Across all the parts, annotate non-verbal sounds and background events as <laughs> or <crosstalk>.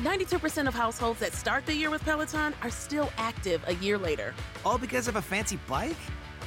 92% of households that start the year with Peloton are still active a year later. All because of a fancy bike?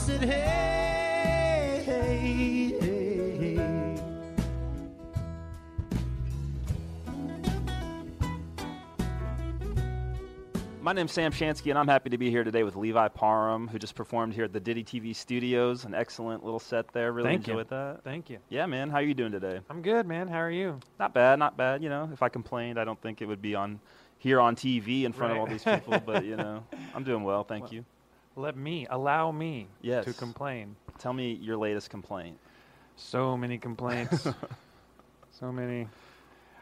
said, hey, hey, hey, hey. My name's Sam Shansky, and I'm happy to be here today with Levi Parham, who just performed here at the DittyTV studios. An excellent little set there. Really Thank you. enjoyed that. Thank you. Yeah, man. How are you doing today? I'm good, man. How are you? Not bad, not bad. You know, if I complained, I don't think it would be on here on TV in front of all these people. but you <laughs> know, I'm doing well. Thank Well, you. Let me allow me Yes. to complain. Tell me your latest complaint. So many complaints. <laughs> so many.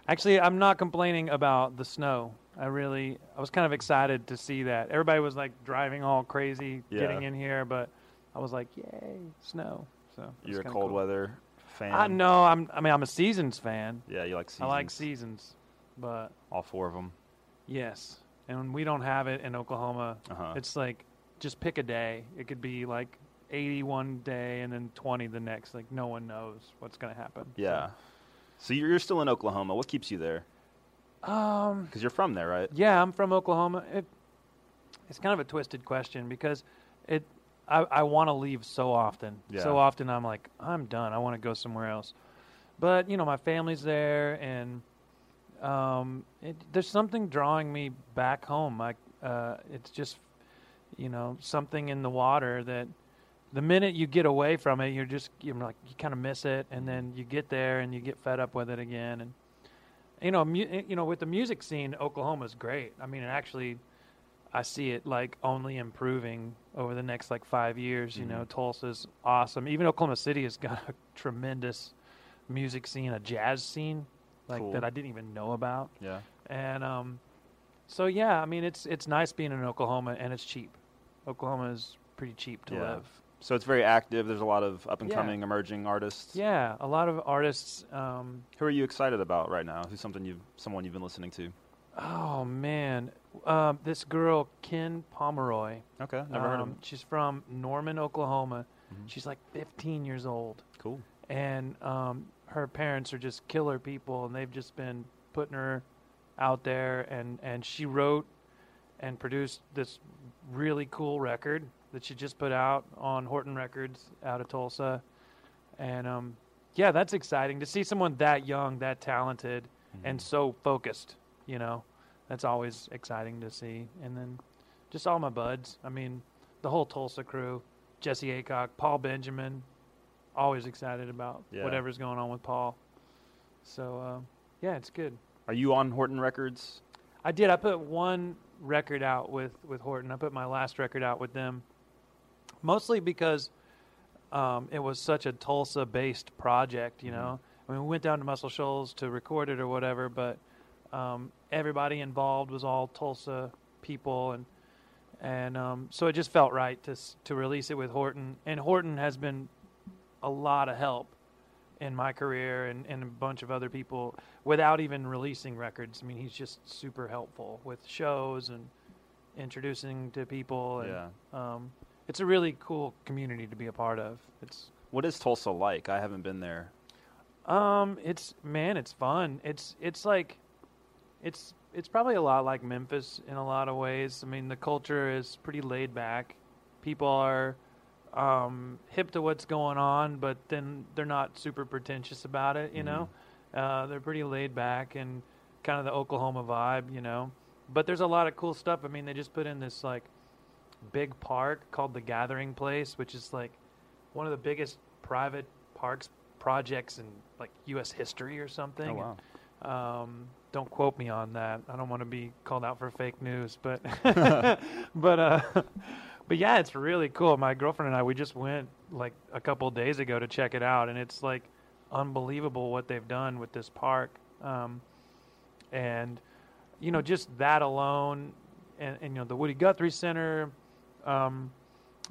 Actually, I'm not complaining about the snow. I really, I was kind of excited to see that. Everybody was like driving all crazy Yeah. getting in here, but I was like, yay, snow. So You're a cold cool. weather fan. I know. I'm. I mean, I'm a seasons fan. Yeah, you like seasons. I like seasons, but all four of them. yes, and we don't have it in Oklahoma. Uh-huh. It's like just pick a day. It could be like 80 one day and then 20 the next. Like no one knows what's going to happen. Yeah. So you're you're still in Oklahoma. What keeps you there? Um. Because you're from there, right? Yeah, I'm from Oklahoma. It, it's kind of a twisted question because it. I, I want to leave so often. Yeah. So often I'm like, I'm done. I want to go somewhere else. But you know, my family's there, and um, it, there's something drawing me back home. Like, uh, it's just, you know, something in the water that the minute you get away from it, you're just you're like you kind of miss it, and then you get there and you get fed up with it again, and you know, mu- you know, with the music scene, Oklahoma's great. I mean, it actually, I see it like only improving over the next like five years. You know, Tulsa's awesome. Even Oklahoma City has got a <laughs> tremendous music scene, a jazz scene, like Cool. that I didn't even know about. Yeah. And um, so yeah, I mean, it's it's nice being in Oklahoma, and it's cheap. Oklahoma is pretty cheap to Yeah. live. So it's very active. There's a lot of up and Yeah. coming emerging artists. Yeah, a lot of artists. Um, Who are you excited about right now? Who's something you've someone you've been listening to? oh man, um, this girl Ken Pomeroy. Okay, never heard of Um, him. She's from Norman, Oklahoma. Mhm. She's like 15 years old, Cool. and um, her parents are just killer people, and they've just been putting her out there. and And she wrote and produced this really cool record that she just put out on Horton Records out of Tulsa, and um, yeah, that's exciting to see someone that young, that talented, and so focused. You know, that's always exciting to see. And then just all my buds. I mean, the whole Tulsa crew, Jesse Aycock, Paul Benjamin. Always excited about Yeah. whatever's going on with Paul. So uh, yeah, it's good. Are you on Horton Records? I did. I put one record out with with Horton. I put my last record out with them, mostly because um, it was such a Tulsa-based project. You know, I mean, we went down to Muscle Shoals to record it or whatever, but um, everybody involved was all Tulsa people, and and um, so it just felt right to to release it with Horton. And Horton has been a lot of help in my career and, and a bunch of other people without even releasing records. I mean, he's just super helpful with shows and introducing to people. And, Yeah. Um, it's a really cool community to be a part of. It's What is Tulsa like? I haven't been there. um, it's man, it's fun. It's it's like, it's it's probably a lot like Memphis in a lot of ways. I mean, the culture is pretty laid back. People are um, hip to what's going on, but then they're not super pretentious about it. You know, uh, they're pretty laid back, and kind of the Oklahoma vibe, you know. But there's a lot of cool stuff. I mean, they just put in this like big park called the Gathering Place, which is like one of the biggest private parks projects in like U.S. history or something. Oh, wow. Um, don't quote me on that. I don't want to be called out for fake news, but <laughs> <laughs> but uh, but yeah, it's really cool. My girlfriend and I we just went like a couple days ago to check it out, and it's like unbelievable what they've done with this park. Um, and you know, just that alone, and, and you know, the Woody Guthrie Center, um,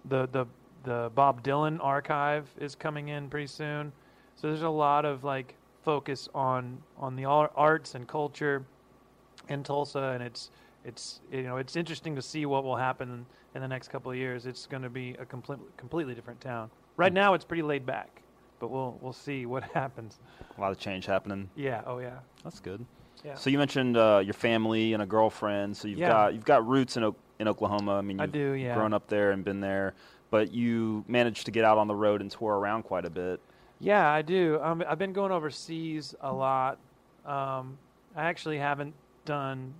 the the the Bob Dylan archive is coming in pretty soon. So there's a lot of like focus on on the arts and culture in Tulsa, and it's it's you know it's interesting to see what will happen in the next couple of years. It's going to be a complete, completely different town. Right now, it's pretty laid back, but we'll we'll see what <laughs> happens. A lot of change happening. Yeah. Oh yeah. That's good. Yeah. So you mentioned uh, your family and a girlfriend. So you've Yeah. got you've got roots in o- in Oklahoma. I mean, I you've do, yeah. grown up there and been there, but you managed to get out on the road and tour around quite a bit. Yeah, I do. Um, I've been going overseas a lot. Um, I actually haven't done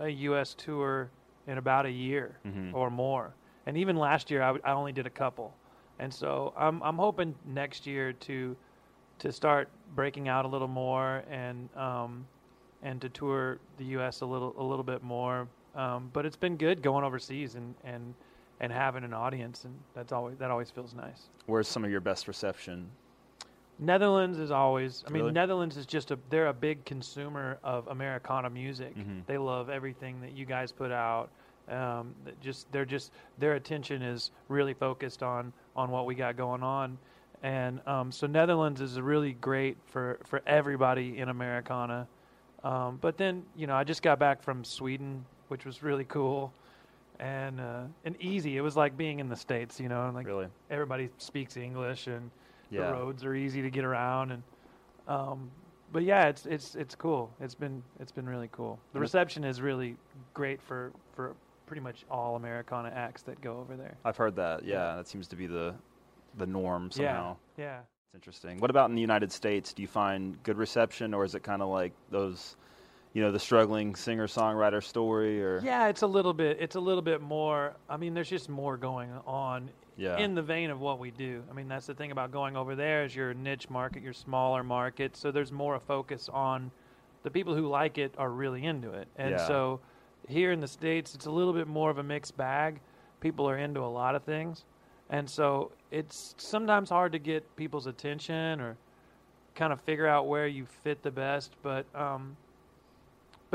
a U.S. tour in about a year Mhm. or more, and even last year I, w- I only did a couple. And so I'm I'm hoping next year to to start breaking out a little more and um, and to tour the U.S. a little a little bit more. Um, but it's been good going overseas and, and and having an audience, and that's always that always feels nice. Where's some of your best reception? Netherlands is always. I mean, Really? Netherlands is just a. They're a big consumer of Americana music. Mhm. They love everything that you guys put out. Um, that just they're just their attention is really focused on on what we got going on, and um, so Netherlands is really great for for everybody in Americana. Um, but then you know I just got back from Sweden, which was really cool, and uh, and easy. It was like being in the states, you know, like Really? everybody speaks English and Yeah. the roads are easy to get around and um, but yeah it's it's it's cool it's been it's been really cool the reception is really great for for pretty much all americana acts that go over there I've heard that. Yeah, that seems to be the the norm somehow. yeah yeah It's interesting. What about in the United States? Do you find good reception, or is it kind of like those, you know, the struggling singer songwriter story? Or yeah it's a little bit it's a little bit more i mean there's just more going on Yeah. in the vein of what we do i mean that's the thing about going over there is you're niche market you're smaller market so there's more a focus on the people who like it are really into it and Yeah. so here in the states it's a little bit more of a mixed bag people are into a lot of things and so it's sometimes hard to get people's attention or kind of figure out where you fit the best but um,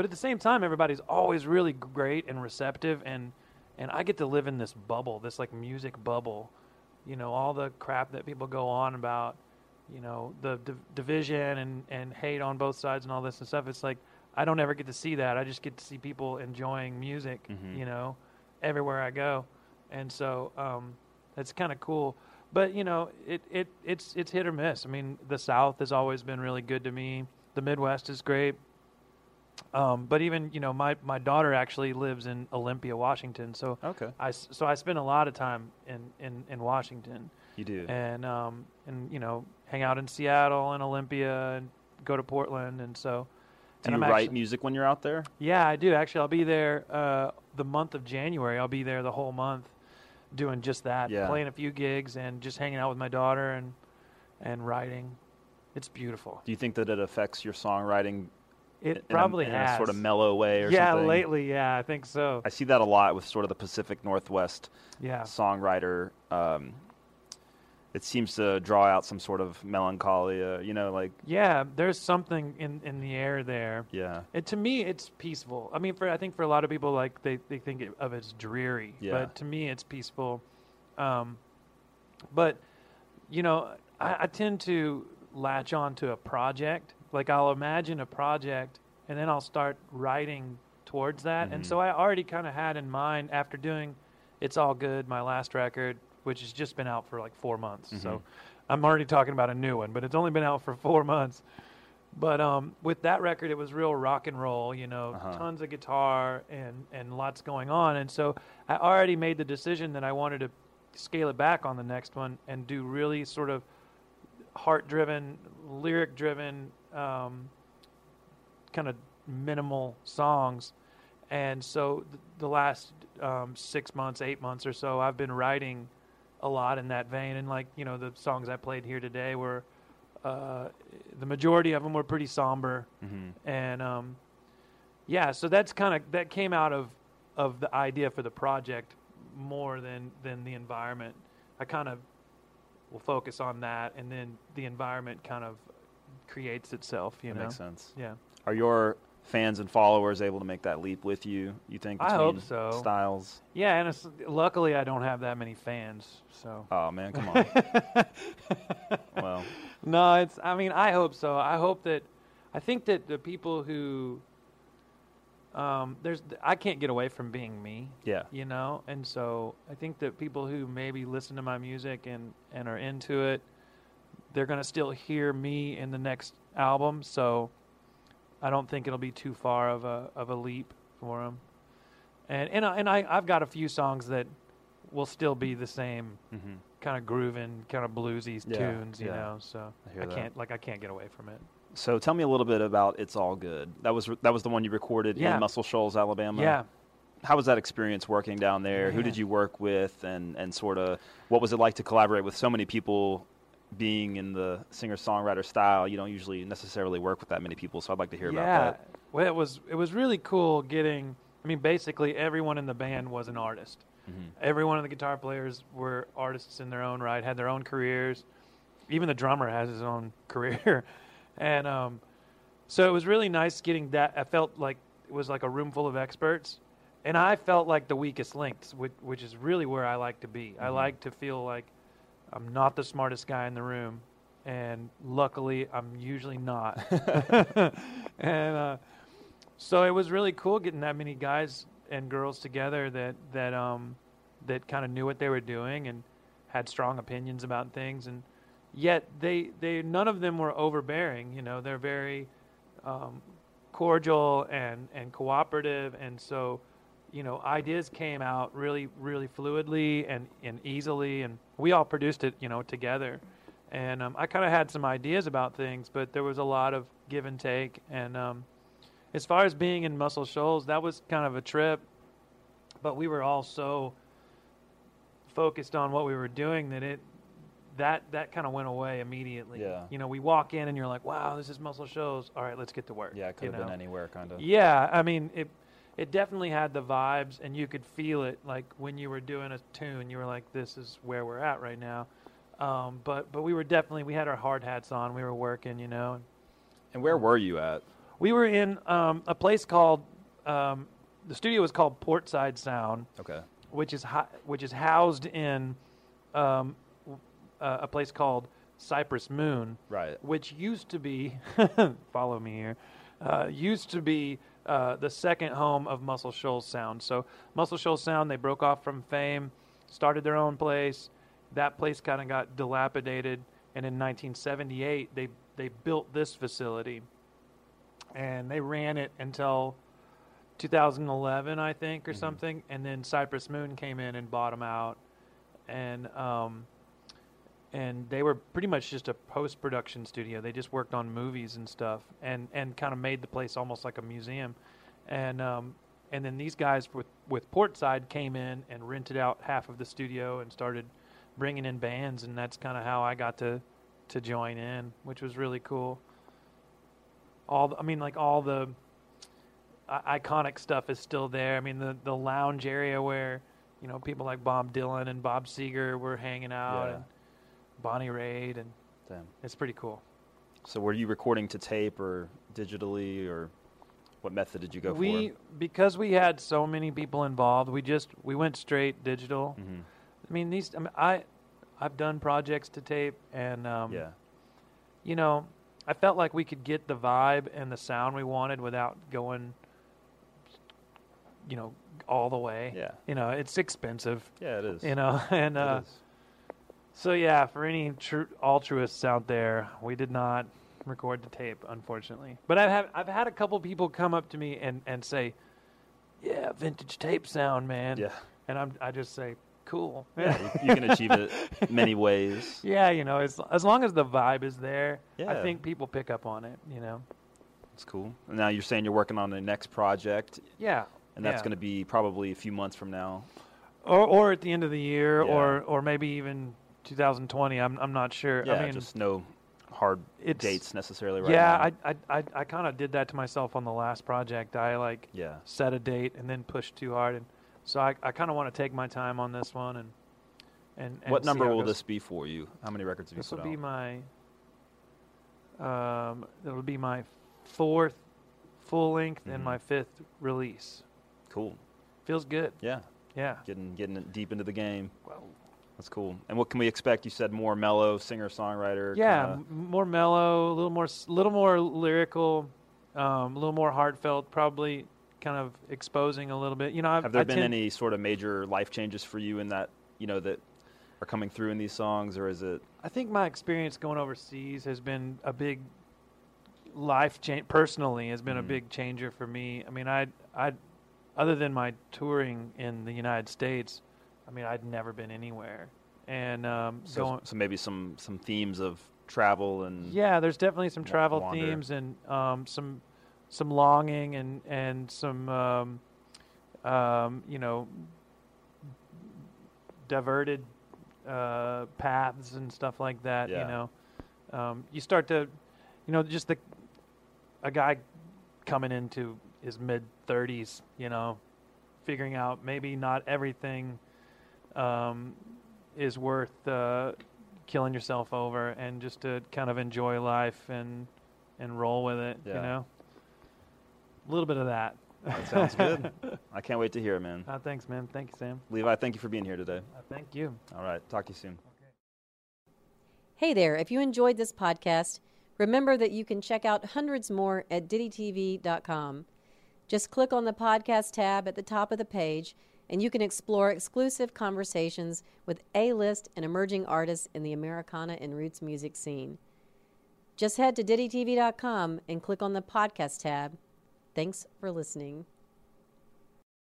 but at the same time everybody's always really great and receptive and and I get to live in this bubble this like music bubble. You know all the crap that people go on about you know the div- division and and hate on both sides and all this and stuff. It's like I don't ever get to see that. I just get to see people enjoying music Mhm. you know everywhere I go. And so um that's kind of cool. But you know it, it it's it's hit or miss. I mean the south has always been really good to me. The midwest is great um, but even you know my, my daughter actually lives in olympia washington so okay, I, so I spend a lot of time in, in, in Washington you do. and um, and you know hang out in Seattle and Olympia and go to Portland and so do and you I'm write actually- music when you're out there? yeah, I do. Actually, I'll be there uh, the month of January. I'll be there the whole month doing just that, Yeah. playing a few gigs and just hanging out with my daughter and and writing. It's beautiful. Do you think that it affects your songwriting It in probably a, in has. a sort of mellow way or yeah, something? Yeah, lately, yeah, I think so. I see that a lot with sort of the Pacific Northwest Yeah, songwriter. Um, it seems to draw out some sort of melancholia, you know, like yeah. There's something in in the air there. yeah, And to me, it's peaceful. I mean, for I think for a lot of people, like they, they think of it as dreary. Yeah. But to me, it's peaceful. Um, but you know, I, I tend to latch on to a project. Like I'll imagine a project, and then I'll start writing towards that. And Mhm. so I already kind of had in mind after doing "It's All Good," my last record, which has just been out for like four months. Mhm. So I'm already talking about a new one, but it's only been out for four months. But um, with that record, it was real rock and roll, you know, Uh-huh. tons of guitar and, and lots going on. And so I already made the decision that I wanted to scale it back on the next one and do really sort of heart driven, lyric driven, um, kind of minimal songs, and so th- the last um, six months, eight months or so, I've been writing a lot in that vein. And like you know, the songs I played here today were uh, the majority of them were pretty somber, Mm-hmm. and um, yeah, so that's kind of that came out of of the idea for the project more than than the environment. I kind of will focus on that, and then the environment kind of creates itself. You That know, makes sense. yeah. Are your fans and followers able to make that leap with you? You think? I Between hope so. Styles. Yeah, and it's, luckily I don't have that many fans, so. Oh man, come on. <laughs> well, No, it's. I mean, I hope so. I hope that. I think that the people who. Um, there's. I can't get away from being me. yeah. You know, and so I think that people who maybe listen to my music and and are into it, they're gonna still hear me in the next album. So, I don't think it'll be too far of a of a leap for them. And and I, and I I've got a few songs that will still be the same Mm-hmm. kind of grooving, kind of bluesy Yeah, tunes, you yeah. know. So I I can't like I can't get away from it. So tell me a little bit about "It's All Good." That was that was the one you recorded Yeah. in Muscle Shoals, Alabama. Yeah. How was that experience working down there? Who did you work with, and and sort of what was it like to collaborate with so many people? Being in the singer-songwriter style, you don't usually necessarily work with that many people. So I'd like to hear yeah. about that. Well, it was it was really cool getting. I mean, basically everyone in the band was an artist. Mm-hmm. Every one of the guitar players were artists in their own right, had their own careers. Even the drummer has his own <laughs> career, and um, so it was really nice getting that. I felt like it was like a room full of experts, and I felt like the weakest links, which, which is really where I like to be. I like to feel like I'm not the smartest guy in the room, and luckily I'm usually not. <laughs> <laughs> and uh, so it was really cool getting that many guys and girls together that that um that kind of knew what they were doing and had strong opinions about things and yet they they none of them were overbearing you know they're very um, cordial and and cooperative and so you know ideas came out really really fluidly and and easily and we all produced it you know together and um, I kind of had some ideas about things but there was a lot of give and take and um, as far as being in Muscle Shoals, that was kind of a trip, but we were all so focused on what we were doing that it that that kind of went away immediately. Yeah. You know, we walk in and you're like, "Wow, this is Muscle Shoals. All right, let's get to work." Yeah, it could you have been anywhere, kind of. Yeah, I mean, it it definitely had the vibes, and you could feel it. Like when you were doing a tune, you were like, "This is where we're at right now." Um, but but we were definitely we had our hard hats on. We were working, you know. And where were you at? we were in um, a place called um, the studio was called Portside Sound, Okay. which is ho- which is housed in um, uh, a place called Cypress Moon, Right. which used to be <laughs> follow me here uh, used to be uh, the second home of Muscle Shoals Sound. So Muscle Shoals Sound they broke off from Fame, started their own place. That place kind of got dilapidated, and in 1978 they they built this facility, and they ran it until 2011, I think, or something. And then Cypress Moon came in and bought them out, and um, and they were pretty much just a post production studio. They just worked on movies and stuff, and and kind of made the place almost like a museum. And um, and then these guys with with Portside came in and rented out half of the studio and started bringing in bands, and that's kind of how I got to to join in, which was really cool. All the, I mean, like all the I- iconic stuff is still there. I mean, the the lounge area where you know people like Bob Dylan and Bob Seger were hanging out, Yeah. and Bonnie Raitt, and Damn. it's pretty cool. So were you recording to tape or digitally, or what method did you go we for? because we had so many people involved, we just we went straight digital. Mhm. I mean, these I, mean, I I've done projects to tape, and um, Yeah. you know, I felt like we could get the vibe and the sound we wanted without going, you know, all the way. Yeah. You know, it's expensive. Yeah, it is. You know, <laughs> and It uh, is. So yeah, for any tru- altruists out there, we did not record the tape, unfortunately. But I've had I've had a couple people come up to me and and say, "Yeah, vintage tape sound, man." Yeah. And I'm I just say, "Cool." Yeah, you, you can achieve it <laughs> many ways. Yeah, you know, as as long as the vibe is there, yeah. I think people pick up on it. You know. That's cool. Now you're saying you're working on the next project, Yeah. and that's yeah. going to be probably a few months from now. or or at the end of the year, Yeah. or or maybe even 2020. I'm I'm not sure. Yeah, I mean, just no hard it's- dates necessarily right yeah, now. I I I, I kind of did that to myself on the last project. I like yeah. set a date and then pushed too hard, and so I I kind of want to take my time on this one and and, and What number will this be for you? How many records have you This put will be my um it'll be my fourth full length and Mhm. my fifth release. Cool. Feels good. Yeah, Yeah. getting getting it deep into the game. That's cool. And what can we expect? You said more mellow singer songwriter. Yeah, kinda- more mellow, a little more, little more lyrical, um, a little more heartfelt. Probably kind of exposing a little bit. You know, I've, Have there I been any sort of major life changes for you in that you know that are coming through in these songs, or is it? I think my experience going overseas has been a big life change. Personally, has been a Mhm. big changer for me. I mean, I, I, other than my touring in the United States, I mean, I'd never been anywhere, and um, So, going. so maybe some some themes of travel and Yeah, there's definitely some travel wander. themes and um, some some longing and and some um, um, you know diverted uh, paths and stuff like that. Yeah. You know, um, you start to, you know, just the a guy coming into his mid 30s. You know, figuring out maybe not everything um, is worth uh, killing yourself over, and just to kind of enjoy life and and roll with it. You know, a little bit of that. That sounds good. <laughs> I can't wait to hear it, man. Uh, thanks, man. Thank you, Sam. Levi, thank you for being here today. Uh, thank you. All right, talk to you soon. Hey there, if you enjoyed this podcast, remember that you can check out hundreds more at dittytv.com. Just click on the podcast tab at the top of the page, and you can explore exclusive conversations with A list and emerging artists in the Americana and roots music scene. Just head to dittytv.com and click on the podcast tab. Thanks for listening.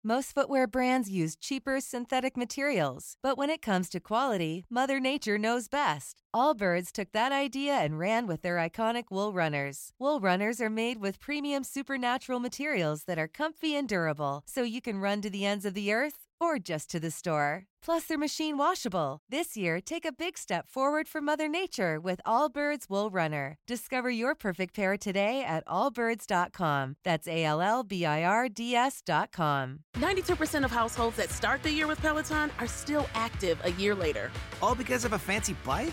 Most footwear brands use cheaper synthetic materials, but when it comes to quality, Mother Nature knows best. Allbirds took that idea and ran with their iconic wool runners. Wool runners are made with premium supernatural materials that are comfy and durable, so you can run to the ends of the earth or just to the store. Plus, they're machine washable. This year, take a big step forward for Mother Nature with Allbirds Wool Runner. Discover your perfect pair today at allbirds.com. That's A L L B I R D S.com. 92% of households that start the year with Peloton are still active a year later. All because of a fancy bike?